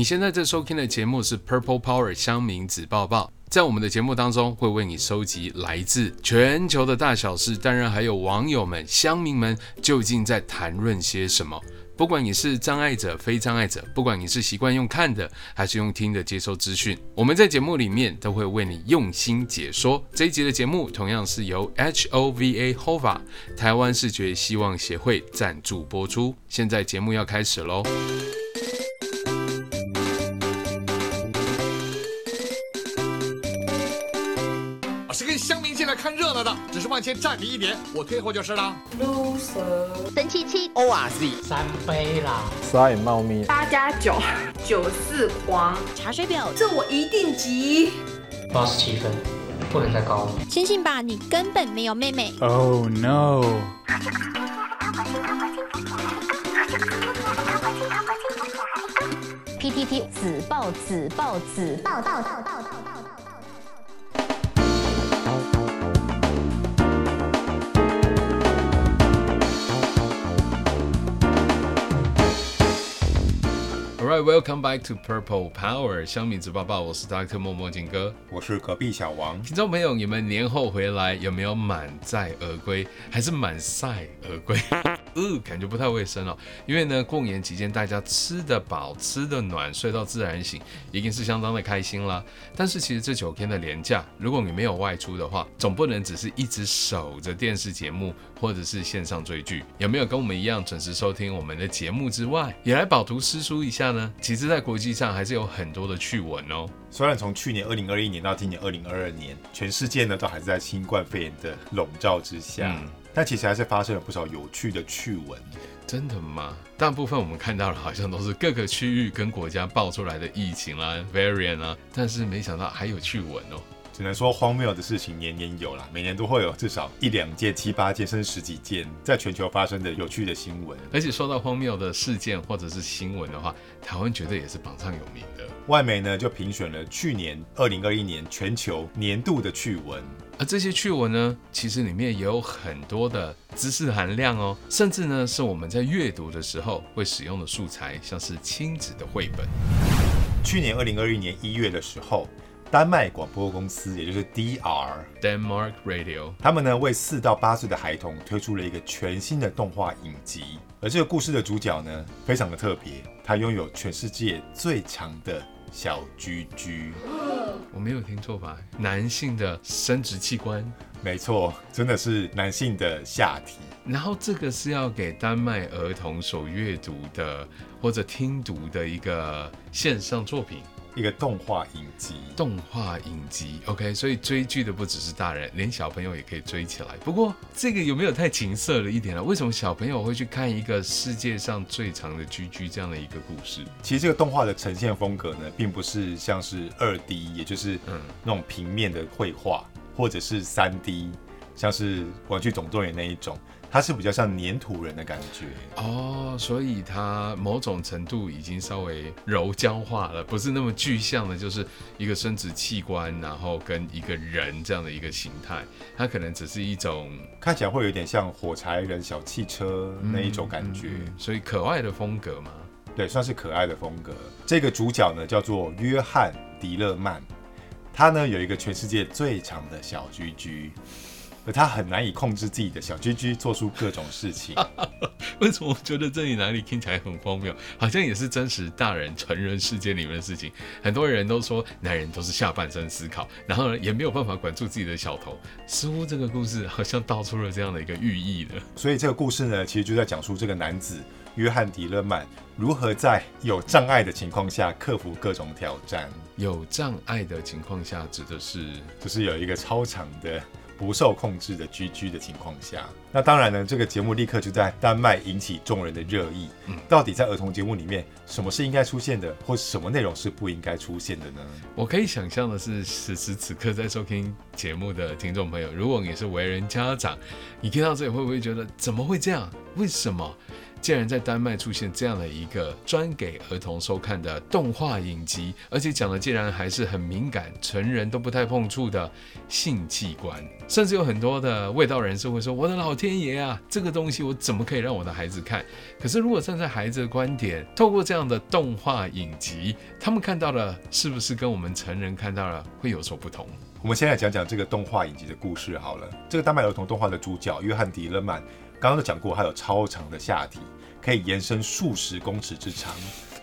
你现在在收听的节目是 Purple Power 香明子抱抱，在我们的节目当中会为你收集来自全球的大小事，当然还有网友们、乡民们究竟在谈论些什么。不管你是障碍者、非障碍者，不管你是习惯用看的还是用听的接收资讯，我们在节目里面都会为你用心解说。这一集的节目同样是由 HOVA HOVA 台湾视觉希望协会赞助播出。现在节目要开始喽！只是往前站你一点，我退后就是了。神七七 ORZ 三杯啦，沙眼猫咪，八加九，九四黄，茶水表，这我一定急。八十七分，不能再高了。醒醒吧，你根本没有妹妹。Oh no！PTT 子豹子豹子报报报报报 welcome back to Purple Power 香米子爸爸，我是 Dr. 默默金哥。我是隔壁小王。听众朋友，你们年后回来有没有满载而归，还是满载而归？呃，感觉不太卫生哦。因为呢，过年期间大家吃得饱、吃得暖、睡到自然醒，一定是相当的开心啦。但是其实这九天的连假，如果你没有外出的话，总不能只是一直守着电视节目或者是线上追剧。有没有跟我们一样准时收听我们的节目之外，也来饱读诗书一下呢？其实，在国际上还是有很多的趣闻哦。虽然从去年二零二一年到今年二零二二年，全世界呢都还是在新冠肺炎的笼罩之下，嗯但其实还是发生了不少有趣的趣闻。真的吗？大部分我们看到的好像都是各个区域跟国家爆出来的疫情啦、variant 啊，但是没想到还有趣闻哦。只能说荒谬的事情年年有啦，每年都会有至少一两件、七八件甚至十几件在全球发生的有趣的新闻。而且说到荒谬的事件或者是新闻的话，台湾绝对也是榜上有名的。外媒呢就评选了去年二零二一年全球年度的趣闻。而这些趣闻呢，其实里面也有很多的知识含量哦，甚至呢是我们在阅读的时候会使用的素材，像是亲子的绘本。去年二零二一年一月的时候，丹麦广播公司，也就是 DR，Denmark Radio，他们呢为四到八岁的孩童推出了一个全新的动画影集，而这个故事的主角呢非常的特别，他拥有全世界最长的小居居。我没有听错吧？男性的生殖器官。没错，真的是男性的下体。然后这个是要给丹麦儿童所阅读的或者听读的一个线上作品。一个动画影集，动画影集，OK，所以追剧的不只是大人，连小朋友也可以追起来。不过这个有没有太情色了一点了？为什么小朋友会去看一个世界上最长的居居这样的一个故事？其实这个动画的呈现风格呢，并不是像是二 D，也就是嗯那种平面的绘画，或者是三 D，像是《玩具总动员》那一种，它是比较像粘土人的感觉。哦，所以它某种程度已经稍微柔焦化了，不是那么具象的，就是一个生殖器官，然后跟一个人这样的一个形态，它可能只是一种看起来会有点像火柴人小汽车那一种感觉，嗯所以可爱的风格嘛。对，算是可爱的风格。这个主角呢叫做约翰·迪勒曼，他呢有一个全世界最长的小居居，而他很难以控制自己的小居居，做出各种事情。为什么我觉得这里哪里听起来很荒谬？好像也是真实大人成人世界里面的事情。很多人都说男人都是下半身思考，然后呢也没有办法管住自己的小头。似乎这个故事好像道出了这样的一个寓意了。所以这个故事呢，其实就在讲述这个男子约翰·迪勒曼如何在有障碍的情况下克服各种挑战。有障碍的情况下，指的是就是有一个超长的不受控制的居居的情况下，那当然呢，这个节目立刻就在丹麦引起众人的热议。嗯到底在儿童节目里面，什么是应该出现的，或什么内容是不应该出现的呢？我可以想象的是，此时此刻在收听节目的听众朋友，如果你是为人家长，你听到这里会不会觉得怎么会这样？为什么？竟然在丹麦出现这样的一个专给儿童收看的动画影集，而且讲的竟然还是很敏感、成人都不太碰触的性器官，甚至有很多的味道人士会说：“我的老天爷啊，这个东西我怎么可以让我的孩子看？”可是如果站在孩子的观点，透过这样的动画影集，他们看到的是不是跟我们成人看到的会有所不同？我们先来讲讲这个动画影集的故事好了。这个丹麦儿童动画的主角约翰·迪勒曼，刚刚都讲过，他有超长的下体，可以延伸数十公尺之长，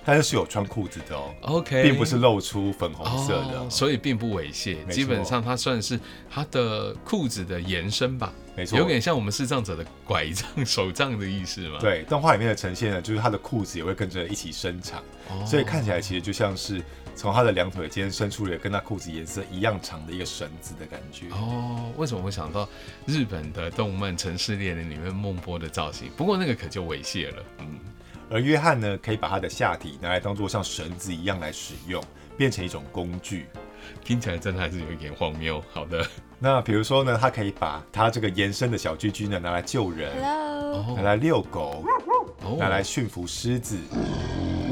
但是是有穿裤子的哦。OK，并不是露出粉红色的，哦，所以并不猥亵，基本上它算是他的裤子的延伸吧，没错，有点像我们视障者的拐杖、手杖的意思嘛。，对。动画里面的呈现呢，就是他的裤子也会跟着一起伸长，哦所以看起来其实就像是从他的两腿间伸出了跟他裤子颜色一样长的一个绳子的感觉。哦，为什么会想到日本的动漫《城市猎人》里面孟波的造型？不过那个可就猥亵了，嗯，而约翰呢，可以把他的下体拿来当做像绳子一样来使用，变成一种工具。听起来真的还是有一点荒谬。好的，那比如说呢，他可以把他这个延伸的小居居呢拿来救人拿哦来遛狗，哦拿来驯服狮子。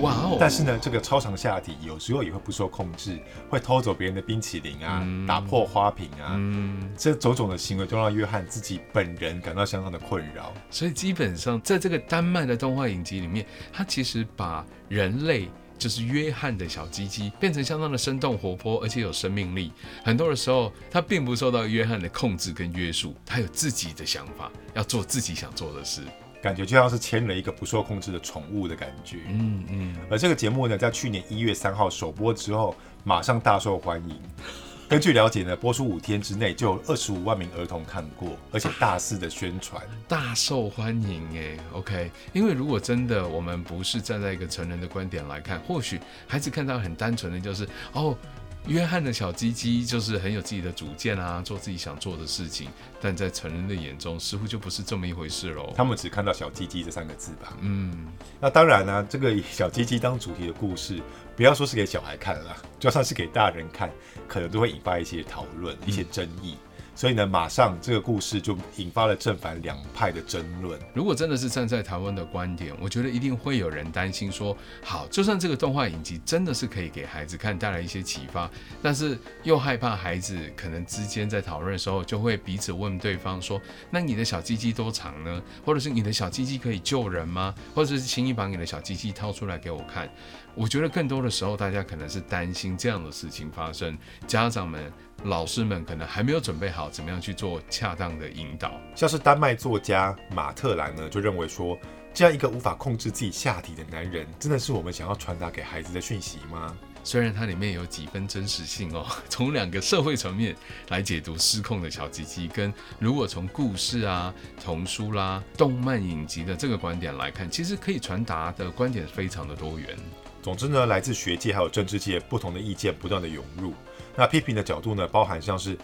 哇哦，但是呢，这个超长下体有时候也会不受控制，会偷走别人的冰淇淋啊，嗯打破花瓶啊，嗯，这种种的行为都让约翰自己本人感到相当的困扰。所以基本上在这个丹麦的动画影集里面，他其实把人类。就是约翰的小鸡鸡变成相当的生动活泼，而且有生命力。很多的时候，他并不受到约翰的控制跟约束，他有自己的想法，要做自己想做的事。感觉就像是牵了一个不受控制的宠物的感觉。嗯嗯，而这个节目呢，在去年一月三号首播之后，马上大受欢迎。根据了解呢，播出五天之内就有二十五万名儿童看过，而且大肆的宣传。大受欢迎诶 OK，因为如果真的我们不是站在一个成人的观点来看，或许孩子看到很单纯的就是哦。约翰的小鸡鸡就是很有自己的主见啊，做自己想做的事情，但在成人的眼中似乎就不是这么一回事喽。他们只看到小鸡鸡这三个字吧。嗯，那当然呢、这个以小鸡鸡当主题的故事，不要说是给小孩看了，就算是给大人看，可能都会引发一些讨论、一些争议。所以呢，马上这个故事就引发了正反两派的争论。如果真的是站在台湾的观点，我觉得一定会有人担心说，好，就算这个动画影集真的是可以给孩子看，带来一些启发，但是又害怕孩子可能之间在讨论的时候，就会彼此问对方说，那你的小鸡鸡多长呢？或者是你的小鸡鸡可以救人吗？或者是轻易把你的小鸡鸡掏出来给我看？我觉得更多的时候，大家可能是担心这样的事情发生，家长们、老师们可能还没有准备好怎么样去做恰当的引导。像是丹麦作家马特兰呢，就认为说，这样一个无法控制自己下体的男人，真的是我们想要传达给孩子的讯息吗？虽然它里面有几分真实性哦，从两个社会层面来解读失控的小鸡鸡，跟如果从故事啊、童书啦、动漫影集的这个观点来看，其实可以传达的观点非常的多元。总之呢，来自学界还有政治界不同的意见不断的涌入。那批评的角度呢，包含像是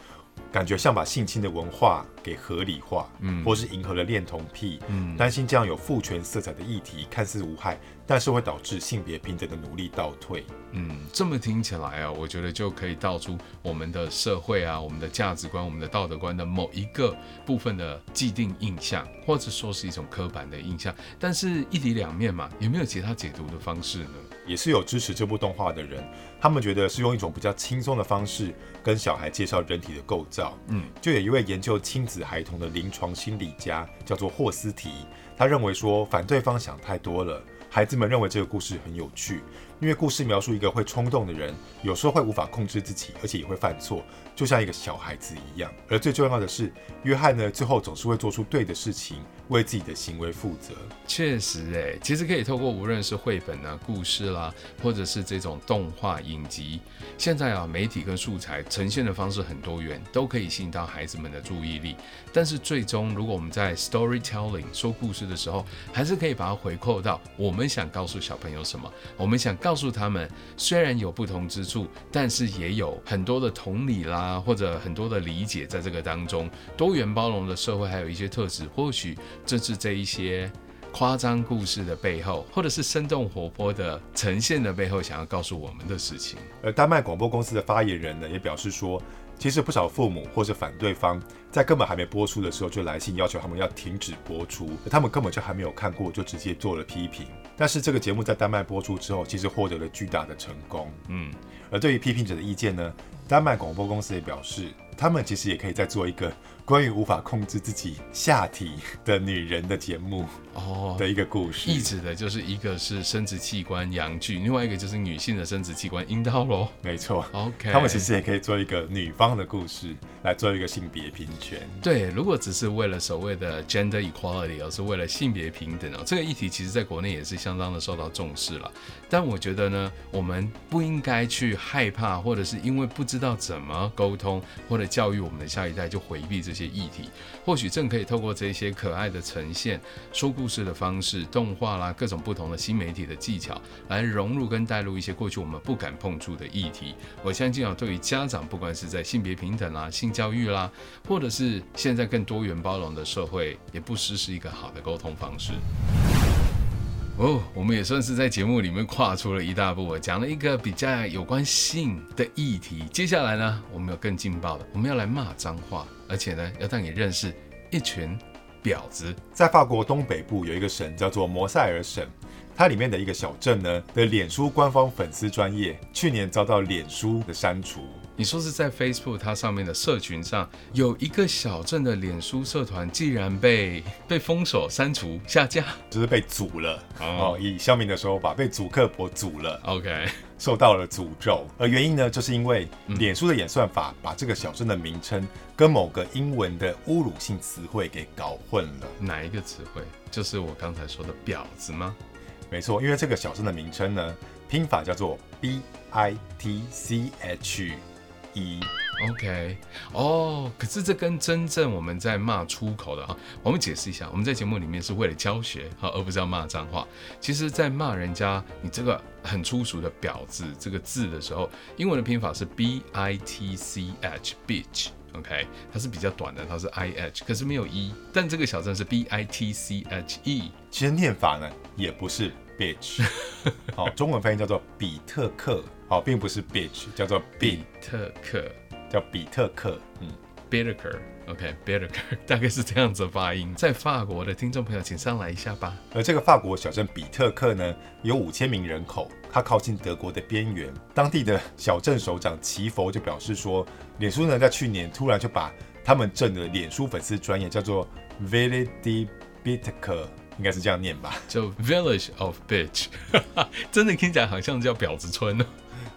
感觉像把性侵的文化给合理化，嗯或是迎合了恋童癖，嗯担心这样有父权色彩的议题看似无害，但是会导致性别平等的努力倒退。嗯，这么听起来啊，我觉得就可以道出我们的社会啊、我们的价值观、我们的道德观的某一个部分的既定印象，或者说是一种刻板的印象。但是一体两面嘛，有没有其他解读的方式呢？也是有支持这部动画的人，他们觉得是用一种比较轻松的方式跟小孩介绍人体的构造。嗯，就有一位研究亲子孩童的临床心理家，叫做霍斯提，他认为说反对方想太多了，孩子们认为这个故事很有趣，因为故事描述一个会冲动的人，有时候会无法控制自己，而且也会犯错，就像一个小孩子一样。而最重要的是，约翰呢，最后总是会做出对的事情，为自己的行为负责。确实，诶，其实可以透过无论是绘本啊、故事啦，或者是这种动画影集，现在啊，媒体跟素材呈现的方式很多元，都可以吸引到孩子们的注意力。但是最终，如果我们在 storytelling 说故事的时候，还是可以把它回扣到我们想告诉小朋友什么。我们想告诉他们，虽然有不同之处，但是也有很多的同理啦，啊或者很多的理解在这个当中。多元包容的社会还有一些特质，或许正是这一些。夸张故事的背后，或者是生动活泼的呈现的背后，想要告诉我们的事情。而丹麦广播公司的发言人呢，也表示说，其实不少父母或是反对方，在根本还没播出的时候就来信要求他们要停止播出，他们根本就还没有看过就直接做了批评。但是这个节目在丹麦播出之后，其实获得了巨大的成功。嗯，而对于批评者的意见呢，丹麦广播公司也表示，他们其实也可以再做一个关于无法控制自己下体的女人的节目哦，的一个故事。意指的就是一个是生殖器官阳具，另外一个就是女性的生殖器官阴道咯。没错，OK，他们其实也可以做一个女方的故事，来做一个性别平权。对，如果只是为了所谓的 gender equality，而是为了性别平等哦，这个议题其实在国内也是相当的受到重视了。但我觉得呢，我们不应该去害怕，或者是因为不知道怎么沟通或者教育我们的下一代就回避这些议题。或许正可以透过这些可爱的呈现、说故事的方式、动画啦，各种不同的新媒体的技巧，来融入跟带入一些过去我们不敢碰触的议题。我相信啊，对于家长，不管是在性别平等啦、性教育啦，或者是现在更多元包容的社会，也不失是一个好的沟通方式。哦，我们也算是在节目里面跨出了一大步，讲了一个比较有关性的议题。接下来呢，我们有更劲爆的，我们要来骂脏话，而且呢，要带你认识一群婊子。在法国东北部有一个省叫做摩塞尔省，它里面的一个小镇呢的脸书官方粉丝专业，去年遭到脸书的删除。你说是在 Facebook 它上面的社群上，有一个小镇的脸书社团，竟然被被封锁、删除、下架。就是被阻了哦哦，以乡民的说法，被祖克伯阻了，OK，受到了诅咒。而原因呢，就是因为脸书的演算法把这个小镇的名称跟某个英文的侮辱性词汇给搞混了。哪一个词汇？就是我刚才说的婊子吗？没错，因为这个小镇的名称呢，拼法叫做 B I T C H E。OK，哦，可是这跟真正我们在骂出口的啊，我们解释一下，我们在节目里面是为了教学哈，而不是要骂脏话。其实，在骂人家你这个很粗俗的婊子这个字的时候，英文的拼法是 B I T C H bitch。OK，它是比较短的，它是 I H，可是没有 E，但这个小镇是 B I T C H E。其实念法呢也不是 bitch，好、中文翻译叫做比特克，好、并不是 bitch，叫做比特克叫比特克，嗯。，Bitter，OK，Bitter，大概是这样子发音。在法国的听众朋友，请上来一下吧。而这个法国小镇比特克呢，有五千名人口，它靠近德国的边缘。当地的小镇首长齐佛就表示说，脸书呢在去年突然就把他们镇的脸书粉丝专业叫做 Ville de Bitker 应该是这样念吧。就 Village of Bitch，真的听起来好像叫婊子村哦。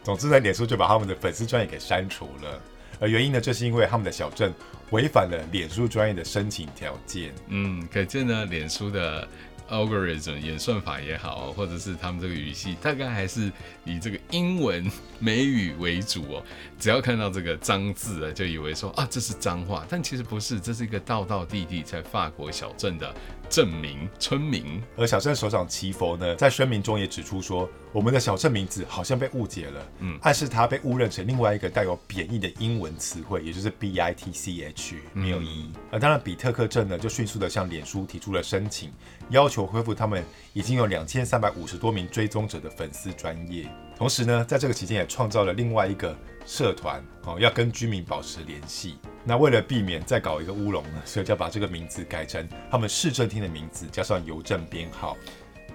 总之呢，脸书就把他们的粉丝专业给删除了。而原因呢，就是因为他们的小镇违反了脸书专业的申请条件。嗯，可见呢，脸书的 algorithm 演算法也好，或者是他们这个语系，大概还是以这个英文美语为主哦。只要看到这个脏字啊，就以为说啊这是脏话，但其实不是，这是一个道道地地在法国小镇的镇民村民。而小镇首长齐佛呢，在声明中也指出说，我们的小镇名字好像被误解了，嗯暗示他被误认成另外一个带有贬义的英文词汇，也就是 B I T C H，没有意义。而当然，比特克镇呢就迅速的向脸书提出了申请，要求恢复他们已经有两千三百五十多名追踪者的粉丝专业。同时呢，在这个期间也创造了另外一个社团哦，要跟居民保持联系。那为了避免再搞一个乌龙呢，所以就要把这个名字改成他们市政厅的名字，加上邮政编号。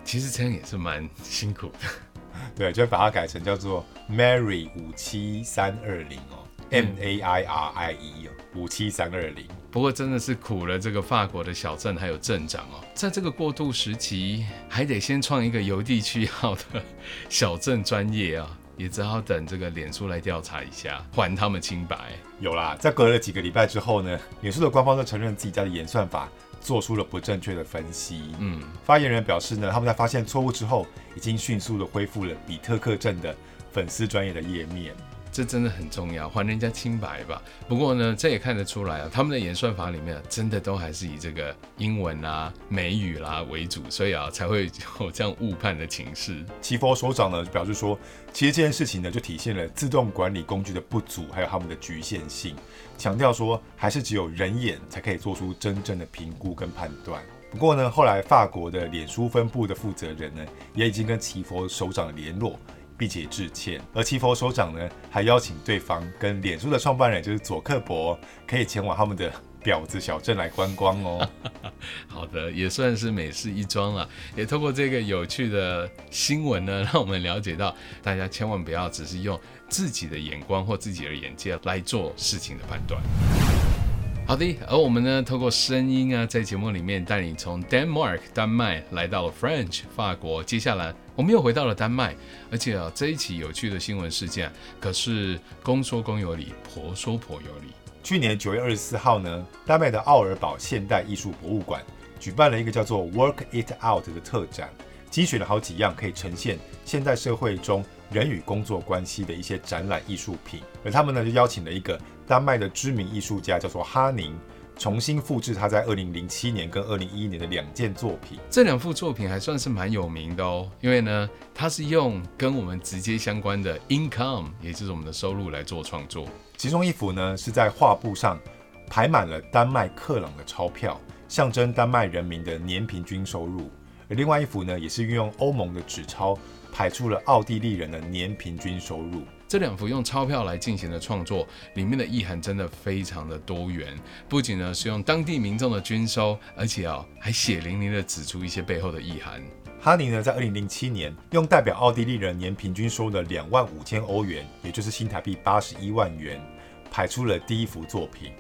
其实这样也是蛮辛苦的。对，就把它改成叫做 Mary 五七三二零哦，M A I R I E 哦，五七三二零。不过真的是苦了这个法国的小镇还有镇长哦，在这个过渡时期，还得先创一个邮递区号的小镇专业啊，也只好等这个脸书来调查一下，还他们清白。有啦，在隔了几个礼拜之后呢，脸书的官方就承认自己家的演算法做出了不正确的分析。嗯，发言人表示呢，他们在发现错误之后，已经迅速的恢复了比特克镇的粉丝专业的页面。这真的很重要，还人家清白吧。不过呢，这也看得出来啊，他们的演算法里面真的都还是以这个英文啦、美语啦为主，所以啊才会 有这样误判的情势。齐佛首长呢表示说，其实这件事情呢就体现了自动管理工具的不足，还有他们的局限性，强调说还是只有人眼才可以做出真正的评估跟判断。不过呢，后来法国的脸书分部的负责人呢也已经跟齐佛首长联络，并且致歉。而齐佛首长呢，还邀请对方跟脸书的创办人就是佐克伯，可以前往他们的婊子小镇来观光哦。好的，也算是美事一桩了。也透过这个有趣的新闻呢，让我们了解到，大家千万不要只是用自己的眼光或自己的眼界来做事情的判断。好的，而我们呢，透过声音啊，在节目里面带你从 Denmark 丹麦来到了 French 法国，接下来我们又回到了丹麦，而且啊，这一起有趣的新闻事件可是公说公有理，婆说婆有理。去年九月二十四号呢，丹麦的奥尔堡现代艺术博物馆举办了一个叫做 Work It Out 的特展，精选了好几样可以呈现现代社会中人与工作关系的一些展览艺术品，而他们呢就邀请了一个丹麦的知名艺术家，叫做哈宁，重新复制他在二零零七年跟二零一一年的两件作品。这两幅作品还算是蛮有名的哦，因为呢，它是用跟我们直接相关的 income，也就是我们的收入来做创作。其中一幅呢是在画布上排满了丹麦克朗的钞票，象征丹麦人民的年平均收入；而另外一幅呢，也是运用欧盟的纸钞排出了奥地利人的年平均收入。这两幅用钞票来进行的创作，里面的意涵真的非常的多元。不仅呢是用当地民众的均收，而且啊还血淋淋的指出一些背后的意涵。哈尼呢，在二零零七年用代表奥地利人年平均收入的两万五千欧元，也就是新台币八十一万元，排出了第一幅作品。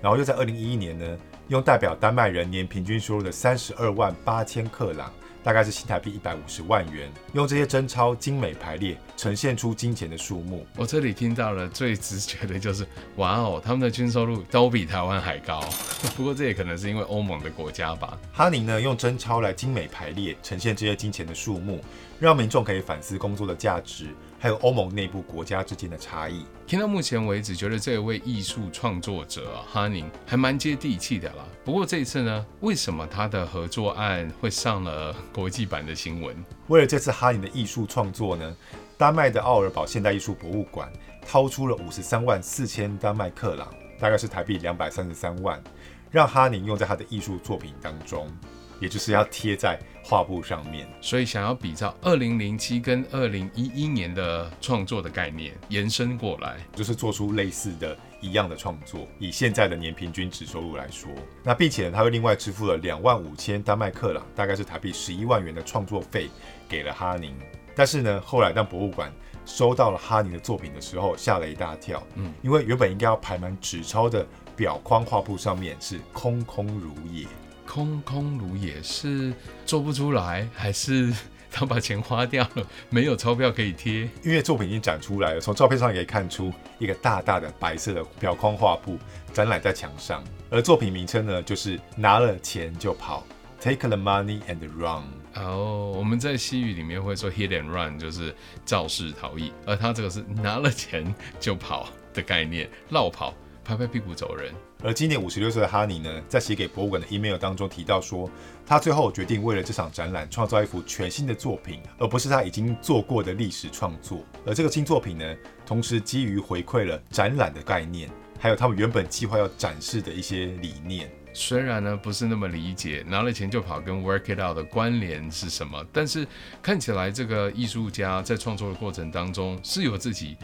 然后又在二零一一年呢，用代表丹麦人年平均收入的三十二万八千克朗。大概是新台币一百五十万元，用这些真钞精美排列，呈现出金钱的数目。我这里听到了最直觉的就是，哇哦，他们的均收入都比台湾还高。不过这也可能是因为欧盟的国家吧。哈尼呢，用真钞来精美排列，呈现这些金钱的数目，让民众可以反思工作的价值。还有欧盟内部国家之间的差异。听到目前为止，觉得这位艺术创作者哈宁还蛮接地气的啦。不过这一次呢，为什么他的合作案会上了国际版的新闻？为了这次哈宁的艺术创作呢，丹麦的奥尔堡现代艺术博物馆掏出了五十三万四千丹麦克朗，大概是台币两百三十三万，让哈宁用在他的艺术作品当中。也就是要贴在画布上面，所以想要比照二零零七跟二零一一年的创作的概念延伸过来，就是做出类似的一样的创作。以现在的年平均值收入来说，那并且呢，他又另外支付了两万五千丹麦克朗，大概是台币十一万元的创作费给了哈宁。但是呢，后来当博物馆收到了哈宁的作品的时候，吓了一大跳，嗯，因为原本应该要排满纸钞的表框画布上面是空空如也。空空如也是做不出来，还是 他把钱花掉了，没有钞票可以贴？因为作品已经展出来了，从照片上可以看出一个大大的白色的表框画布展览在墙上，而作品名称呢，就是拿了钱就跑，Take the money and run。哦，我们在西语里面会说 hit and run，就是肇事逃逸，而他这个是拿了钱就跑的概念，绕跑，拍拍屁股走人。而今年五十六岁的哈尼呢，在写给博物馆的 email 当中提到说，他最后决定为了这场展览创造一幅全新的作品，而不是他已经做过的历史创作。而这个新作品呢，同时基于回馈了展览的概念，还有他们原本计划要展示的一些理念。虽然呢不是那么理解拿了钱就跑跟 work it out 的关联是什么，但是看起来这个艺术家在创作的过程当中是有自己。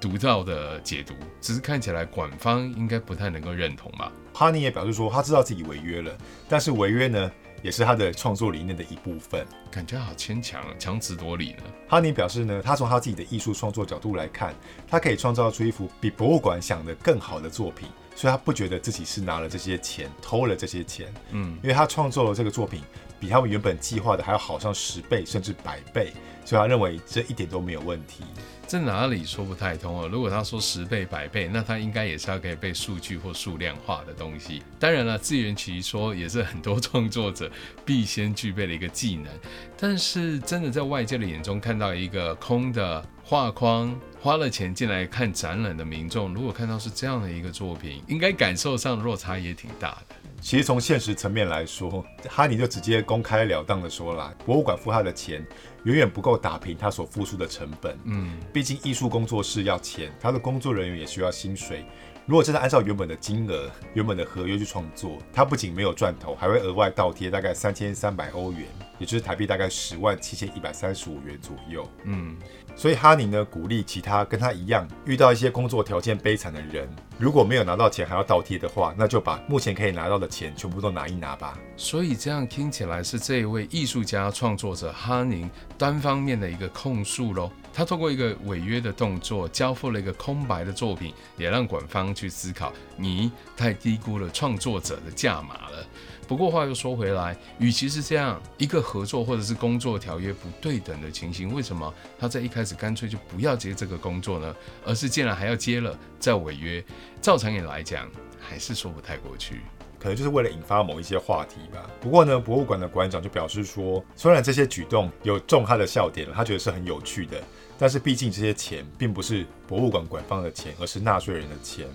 独到的解读，只是看起来馆方应该不太能够认同吧。哈尼也表示说，他知道自己违约了，但是违约呢，也是他的创作理念的一部分。感觉好牵强，强词夺理呢。哈尼表示呢，他从他自己的艺术创作角度来看，他可以创造出一幅比博物馆想的更好的作品，所以他不觉得自己是拿了这些钱，偷了这些钱。嗯，因为他创作了这个作品，比他们原本计划的还要好上十倍甚至百倍，所以他认为这一点都没有问题。这哪里说不太通啊？如果他说十倍、百倍，那他应该也是要可以被数据或数量化的东西。当然了，自圆其说也是很多创作者必先具备的一个技能。但是，真的在外界的眼中看到一个空的画框，花了钱进来看展览的民众，如果看到是这样的一个作品，应该感受上落差也挺大的。其实从现实层面来说，哈尼就直接公开了当的说了，博物馆付他的钱远远不够打平他所付出的成本。嗯，毕竟艺术工作室要钱，他的工作人员也需要薪水。如果真的按照原本的金额、原本的合约去创作，他不仅没有赚头，还会额外倒贴大概三千三百欧元。也就是台币大概十万七千一百三十五元左右。嗯，所以哈尼呢鼓励其他跟他一样遇到一些工作条件悲惨的人，如果没有拿到钱还要倒贴的话，那就把目前可以拿到的钱全部都拿一拿吧。所以这样听起来是这一位艺术家创作者哈宁单方面的一个控诉喽。他通过一个违约的动作，交付了一个空白的作品，也让馆方去思考，你太低估了创作者的价码了。不过话又说回来，与其是这样一个合作或者是工作条约不对等的情形，为什么他在一开始干脆就不要接这个工作呢？而是竟然还要接了，再违约？照常理来讲，还是说不太过去。可能就是为了引发某一些话题吧。不过呢，博物馆的馆长就表示说，虽然这些举动有中他的笑点，他觉得是很有趣的，但是毕竟这些钱并不是博物馆馆方的钱，而是纳税人的钱。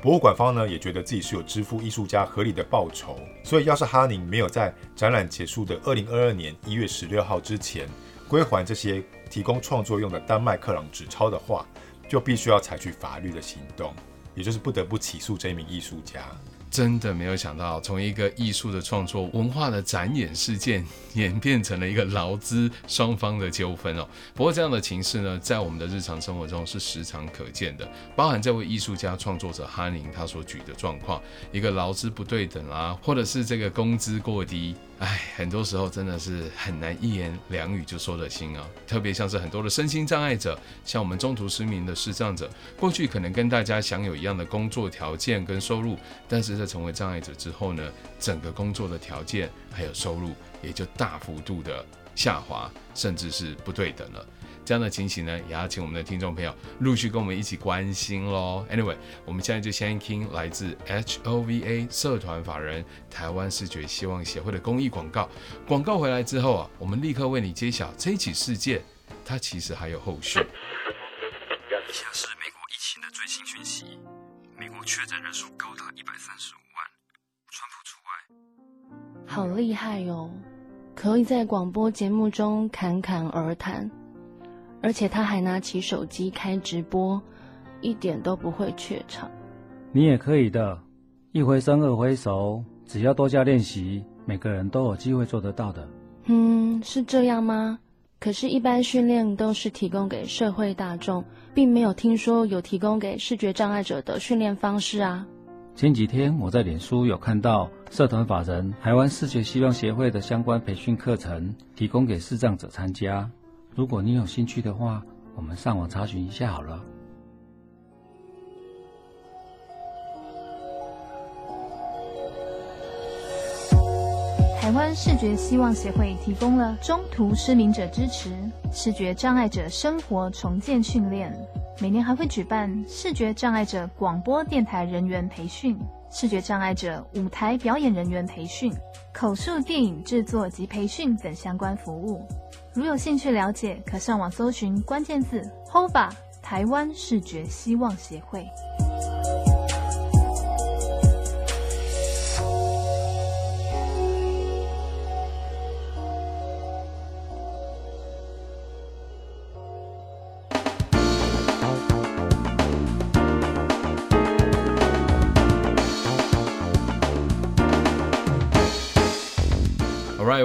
博物馆方呢也觉得自己是有支付艺术家合理的报酬，所以要是哈宁没有在展览结束的二零二二年一月十六号之前归还这些提供创作用的丹麦克朗纸钞的话，就必须要采取法律的行动，也就是不得不起诉这名艺术家。真的没有想到，从一个艺术的创作、文化的展演事件，演变成了一个劳资双方的纠纷哦。不过这样的情势呢，在我们的日常生活中是时常可见的，包含这位艺术家创作者哈林他所举的状况，一个劳资不对等啊，或者是这个工资过低。唉，很多时候真的是很难一言两语就说得清啊。特别像是很多的身心障碍者，像我们中途失明的视障者，过去可能跟大家享有一样的工作条件跟收入，但是在成为障碍者之后呢，整个工作的条件还有收入也就大幅度的下滑，甚至是不对等了。这样的情形呢，也要请我们的听众朋友陆续跟我们一起关心喽。Anyway，我们现在就先听来自 HOVA 社团法人台湾视觉希望协会的公益广告。广告回来之后啊，我们立刻为你揭晓这一起事件，它其实还有后续。以下是美国疫情的最新讯息：美国确诊人数高达一百三十五万，川普除外。好厉害哟！可以在广播节目中侃侃而谈。而且他还拿起手机开直播，一点都不会怯场。你也可以的，一回生二回熟，只要多加练习，每个人都有机会做得到的。嗯，是这样吗？可是，一般训练都是提供给社会大众，并没有听说有提供给视觉障碍者的训练方式啊。前几天我在脸书有看到社团法人台湾视觉希望协会的相关培训课程，提供给视障者参加。如果你有兴趣的话，我们上网查询一下好了。台湾视觉希望协会提供了中途失明者支持、视觉障碍者生活重建训练，每年还会举办视觉障碍者广播电台人员培训、视觉障碍者舞台表演人员培训、口述电影制作及培训等相关服务。如有兴趣了解，可上网搜寻关键字 “HOVA 台湾视觉希望协会”。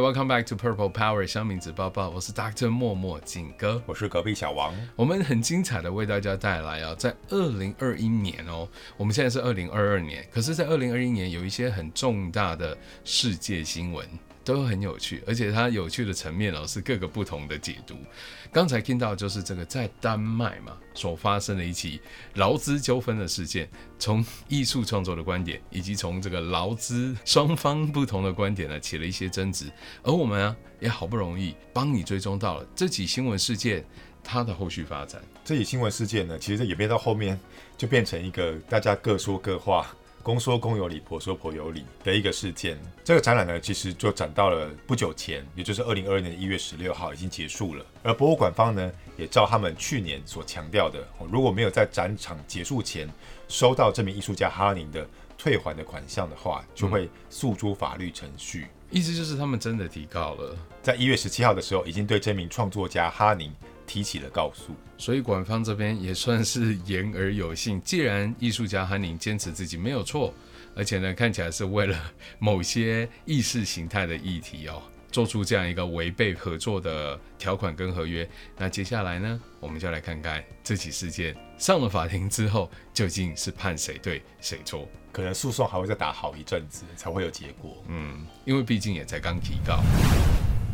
Welcome back to Purple Power 香名子抱抱，我是 Doctor 默默景哥，我是隔壁小王。我们很精彩的为大家带来啊，在二零二一年哦，我们现在是二零二二年，可是，在二零二一年有一些很重大的世界新闻。都很有趣，而且它有趣的层面哦是各个不同的解读。刚才听到就是这个在丹麦嘛所发生的一起劳资纠纷的事件，从艺术创作的观点，以及从这个劳资双方不同的观点呢起了一些争执。而我们啊也好不容易帮你追踪到了这起新闻事件它的后续发展。这起新闻事件呢，其实演变到后面就变成一个大家各说各话。公说公有理，婆说婆有理的一个事件。这个展览呢，其实就展到了不久前，也就是二零二二年的一月十六号已经结束了。而博物馆方呢，也照他们去年所强调的，如果没有在展场结束前收到这名艺术家哈宁的退还的款项的话，就会诉诸法律程序。意思就是他们真的提告了，在一月十七号的时候，已经对这名创作家哈宁。提起了告诉，所以馆方这边也算是言而有信。既然艺术家韩宁坚持自己没有错，而且呢看起来是为了某些意识形态的议题哦，做出这样一个违背合作的条款跟合约。那接下来呢，我们就来看看这起事件上了法庭之后，究竟是判谁对谁错。可能诉讼还会再打好一阵子才会有结果。嗯，因为毕竟也才刚提告。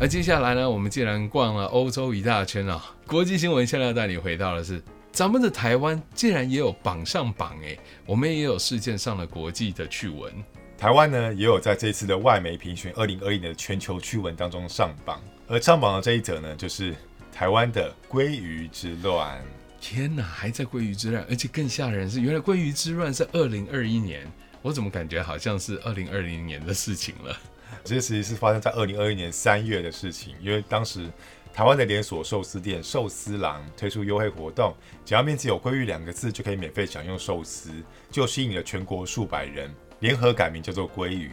而接下来呢，我们既然逛了欧洲一大圈啊，国际新闻现在要带你回到的是，咱们的台湾竟然也有榜上榜诶，我们也有事件上了国际的趣闻。台湾呢，也有在这次的外媒评选二零二一年的全球趣闻当中上榜，而上榜的这一则呢，就是台湾的鲑鱼之乱。天哪，还在鲑鱼之乱，而且更吓人是，原来鲑鱼之乱是二零二一年，我怎么感觉好像是二零二零年的事情了？这其实是发生在二零二一年三月的事情，因为当时台湾的连锁寿司店寿司郎推出优惠活动，只要面字有鲑鱼两个字就可以免费享用寿司，就吸引了全国数百人。联合改名叫做鲑鱼，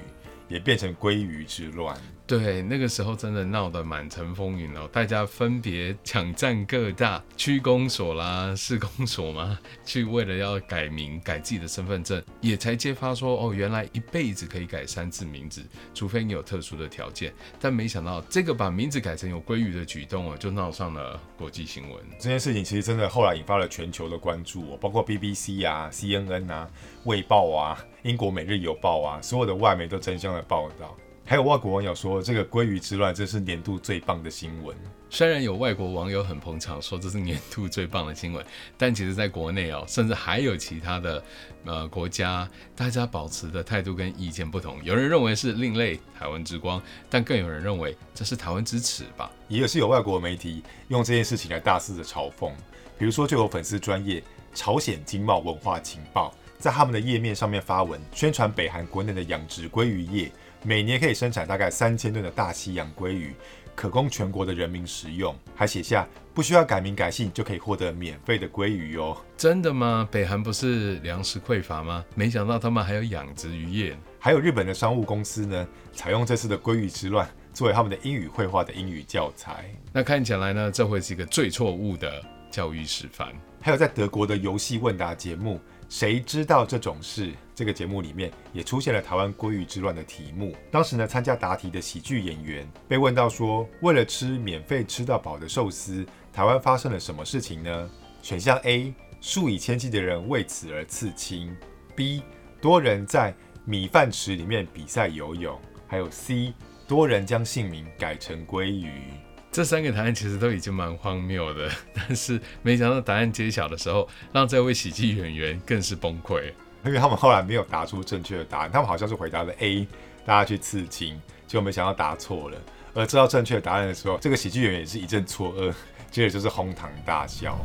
也变成鲑鱼之乱。对，那个时候真的闹得满城风云哦，大家分别抢占各大区公所啦、市公所嘛，去为了要改名、改自己的身份证，也才揭发说哦，原来一辈子可以改三次名字，除非你有特殊的条件。但没想到这个把名字改成有鲑鱼的举动哦，就闹上了国际新闻。这件事情其实真的后来引发了全球的关注哦，包括 BBC 啊、CNN 啊、卫报啊、英国《每日邮报》啊，所有的外媒都争相的报道。还有外国网友说，这个鲑鱼之乱这是年度最棒的新闻。虽然有外国网友很捧场，说这是年度最棒的新闻，但其实在国内哦，甚至还有其他的呃国家，大家保持的态度跟意见不同。有人认为是另类台湾之光，但更有人认为这是台湾之耻吧。也是有外国媒体用这件事情来大肆的嘲讽，比如说就有粉丝专业朝鲜经贸文化情报，在他们的页面上面发文宣传北韩国内的养殖鲑鱼业。每年可以生产大概三千吨的大西洋鲑鱼，可供全国的人民食用。还写下不需要改名改姓就可以获得免费的鲑鱼哦。真的吗？北韩不是粮食匮乏吗？没想到他们还有养殖渔业。还有日本的商务公司呢，采用这次的鲑鱼之乱作为他们的英语绘画的英语教材。那看起来呢，这会是一个最错误的教育示范。还有在德国的游戏问答节目。谁知道这种事？这个节目里面也出现了台湾鲑鱼之乱的题目。当时呢，参加答题的喜剧演员被问到说：“为了吃免费吃到饱的寿司，台湾发生了什么事情呢？”选项 A：数以千计的人为此而刺青；B：多人在米饭池里面比赛游泳；还有 C：多人将姓名改成鲑鱼。这三个答案其实都已经蛮荒谬的，但是没想到答案揭晓的时候，让这位喜剧演员更是崩溃，因为他们后来没有答出正确的答案，他们好像是回答了 A，大家去刺青，结果没想到答错了。而知道正确答案的时候，这个喜剧演员也是一阵错愕，接着就是哄堂大笑。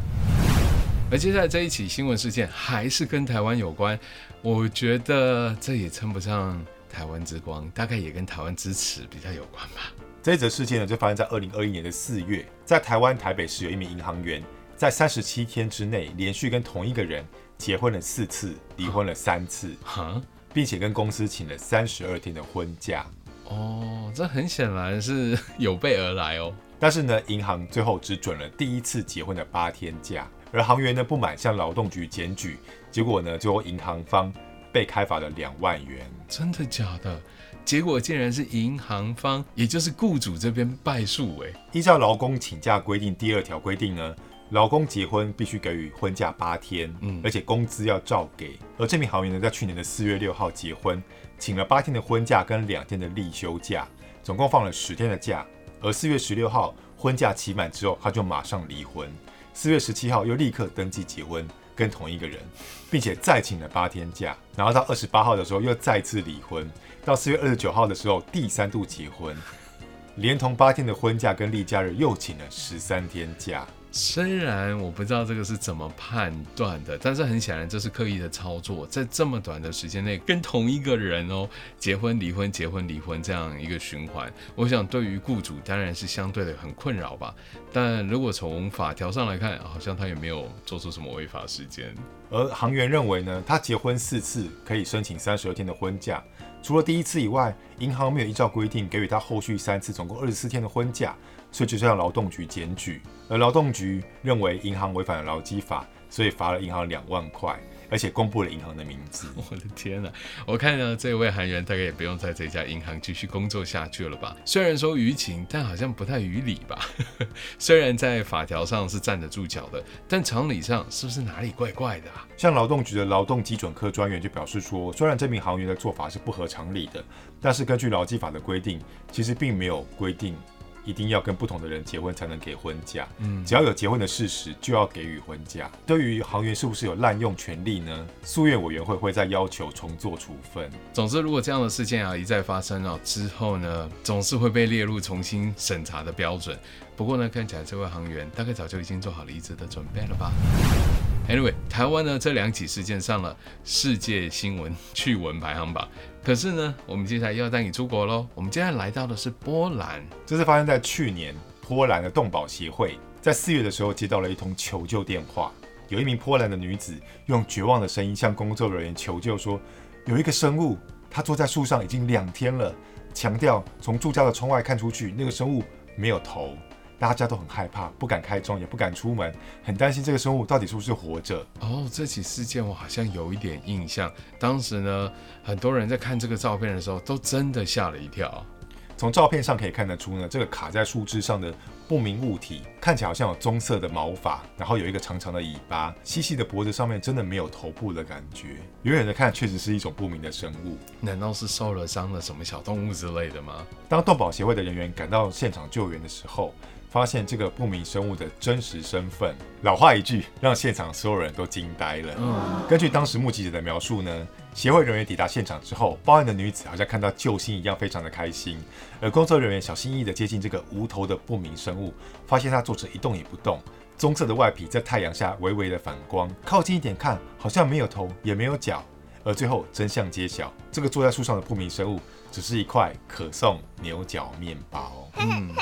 而接下来这一起新闻事件还是跟台湾有关，我觉得这也称不上台湾之光，大概也跟台湾之耻比较有关吧。这一则事件呢，就发生在二零二一年的四月，在台湾台北市有一名银行员，在三十七天之内连续跟同一个人结婚了四次，离婚了三次，哈，并且跟公司请了三十二天的婚假。哦，这很显然是 有备而来哦。但是呢，银行最后只准了第一次结婚的八天假，而行员呢不满向劳动局检举，结果呢，最后银行方被开罚了两万元。真的假的？结果竟然是银行方，也就是雇主这边败诉。哎，依照劳工请假规定第二条规定呢，劳工结婚必须给予婚假八天，嗯，而且工资要照给。而这名行员呢，在去年的四月六号结婚，请了八天的婚假跟两天的例休假，总共放了十天的假。而四月十六号婚假期满之后，他就马上离婚。四月十七号又立刻登记结婚，跟同一个人，并且再请了八天假。然后到二十八号的时候又再次离婚。到四月二十九号的时候，第三度结婚，连同八天的婚假跟例假日，又请了十三天假。虽然我不知道这个是怎么判断的，但是很显然这是刻意的操作，在这么短的时间内跟同一个人哦结婚离婚结婚离婚这样一个循环，我想对于雇主当然是相对的很困扰吧。但如果从法条上来看，好像他也没有做出什么违法事件。而行员认为呢，他结婚四次可以申请三十二天的婚假。除了第一次以外，银行没有依照规定给予他后续三次，总共二十四天的婚假，所以就向劳动局检举。而劳动局认为银行违反了劳基法，所以罚了银行两万块。而且公布了银行的名字。我的天呐！我看呢，这位韩元大概也不用在这家银行继续工作下去了吧？虽然说舆情，但好像不太于理吧？虽然在法条上是站得住脚的，但常理上是不是哪里怪怪的啊？像劳动局的劳动基准科专员就表示说，虽然这名行员的做法是不合常理的，但是根据劳基法的规定，其实并没有规定。一定要跟不同的人结婚才能给婚假，嗯，只要有结婚的事实就要给予婚假。对于行员是不是有滥用权利呢？诉愿委员会会再要求重做处分。总之，如果这样的事件啊一再发生啊之后呢，总是会被列入重新审查的标准。不过呢，看起来这位行员大概早就已经做好离职的准备了吧。Anyway，台湾呢这两起事件上了世界新闻趣闻排行榜。可是呢，我们接下来要带你出国喽。我们接下来来到的是波兰，这是发生在去年。波兰的动保协会在四月的时候接到了一通求救电话，有一名波兰的女子用绝望的声音向工作人员求救，说有一个生物，它坐在树上已经两天了，强调从住家的窗外看出去，那个生物没有头。大家都很害怕，不敢开窗，也不敢出门，很担心这个生物到底是不是活着。哦，这起事件我好像有一点印象。当时呢，很多人在看这个照片的时候，都真的吓了一跳。从照片上可以看得出呢，这个卡在树枝上的不明物体，看起来好像有棕色的毛发，然后有一个长长的尾巴，细细的脖子上面真的没有头部的感觉。远远的看，确实是一种不明的生物。难道是受了伤了什么小动物之类的吗？当动保协会的人员赶到现场救援的时候。发现这个不明生物的真实身份，老话一句，让现场所有人都惊呆了。嗯，根据当时目击者的描述呢，协会人员抵达现场之后，报案的女子好像看到救星一样，非常的开心。而工作人员小心翼翼地接近这个无头的不明生物，发现它坐着一动也不动，棕色的外皮在太阳下微微的反光。靠近一点看，好像没有头也没有脚。而最后真相揭晓，这个坐在树上的不明生物，只是一块可颂牛角面包。嗯。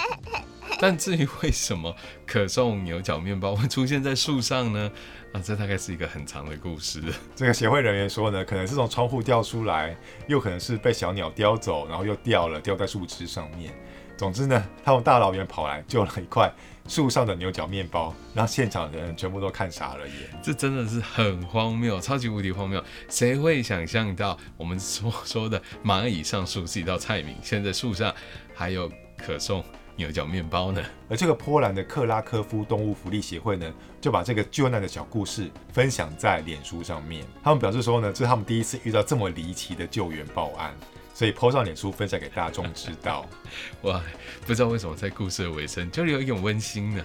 但至于为什么可颂牛角面包会出现在树上呢？啊，这大概是一个很长的故事。这个协会人员说呢，可能是从窗户掉出来，又可能是被小鸟叼走，然后又掉了，掉在树枝上面。总之呢，他们大老远跑来救了一块树上的牛角面包，让现场的人全部都看傻了眼。这真的是很荒谬，超级无敌荒谬！谁会想象到我们所说的蚂蚁上树是一道菜名，现在树上还有可颂？牛角面包呢？而这个波兰的克拉科夫动物福利协会呢，就把这个救难的小故事分享在脸书上面。他们表示说呢，这是他们第一次遇到这么离奇的救援报案，所以 po 上脸书分享给大众知道。哇，不知道为什么在故事的尾声就有一种温馨呢？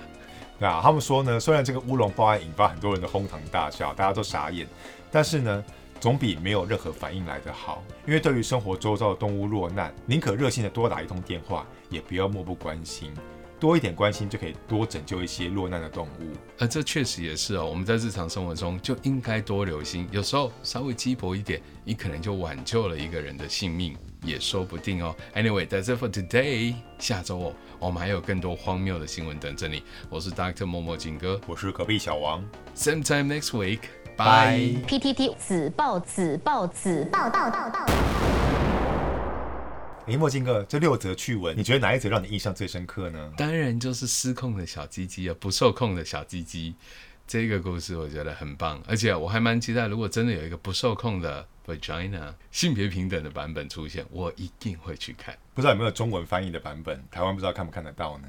对啊，他们说呢，虽然这个乌龙报案引发很多人的哄堂大笑，大家都傻眼，但是呢。总比没有任何反应来得好，因为对于生活周遭的动物落难，宁可热心的多打一通电话，也不要漠不关心。多一点关心就可以多拯救一些落难的动物。而这确实也是哦，我们在日常生活中就应该多留心，有时候稍微鸡婆一点，你可能就挽救了一个人的性命，也说不定哦。Anyway，that's it for today。下周哦，我们还有更多荒谬的新闻等着你。我是 Doctor 默默金哥，我是隔壁小王。Same time next week。拜。PTT 子报子报子报报报报。林墨镜哥，这六则趣闻，你觉得哪一则让你印象最深刻呢？当然就是失控的小鸡鸡啊，不受控的小鸡鸡。这个故事我觉得很棒，而且我还蛮期待，如果真的有一个不受控的 vagina 性别平等的版本出现，我一定会去看。不知道有没有中文翻译的版本？台湾不知道看不看得到呢？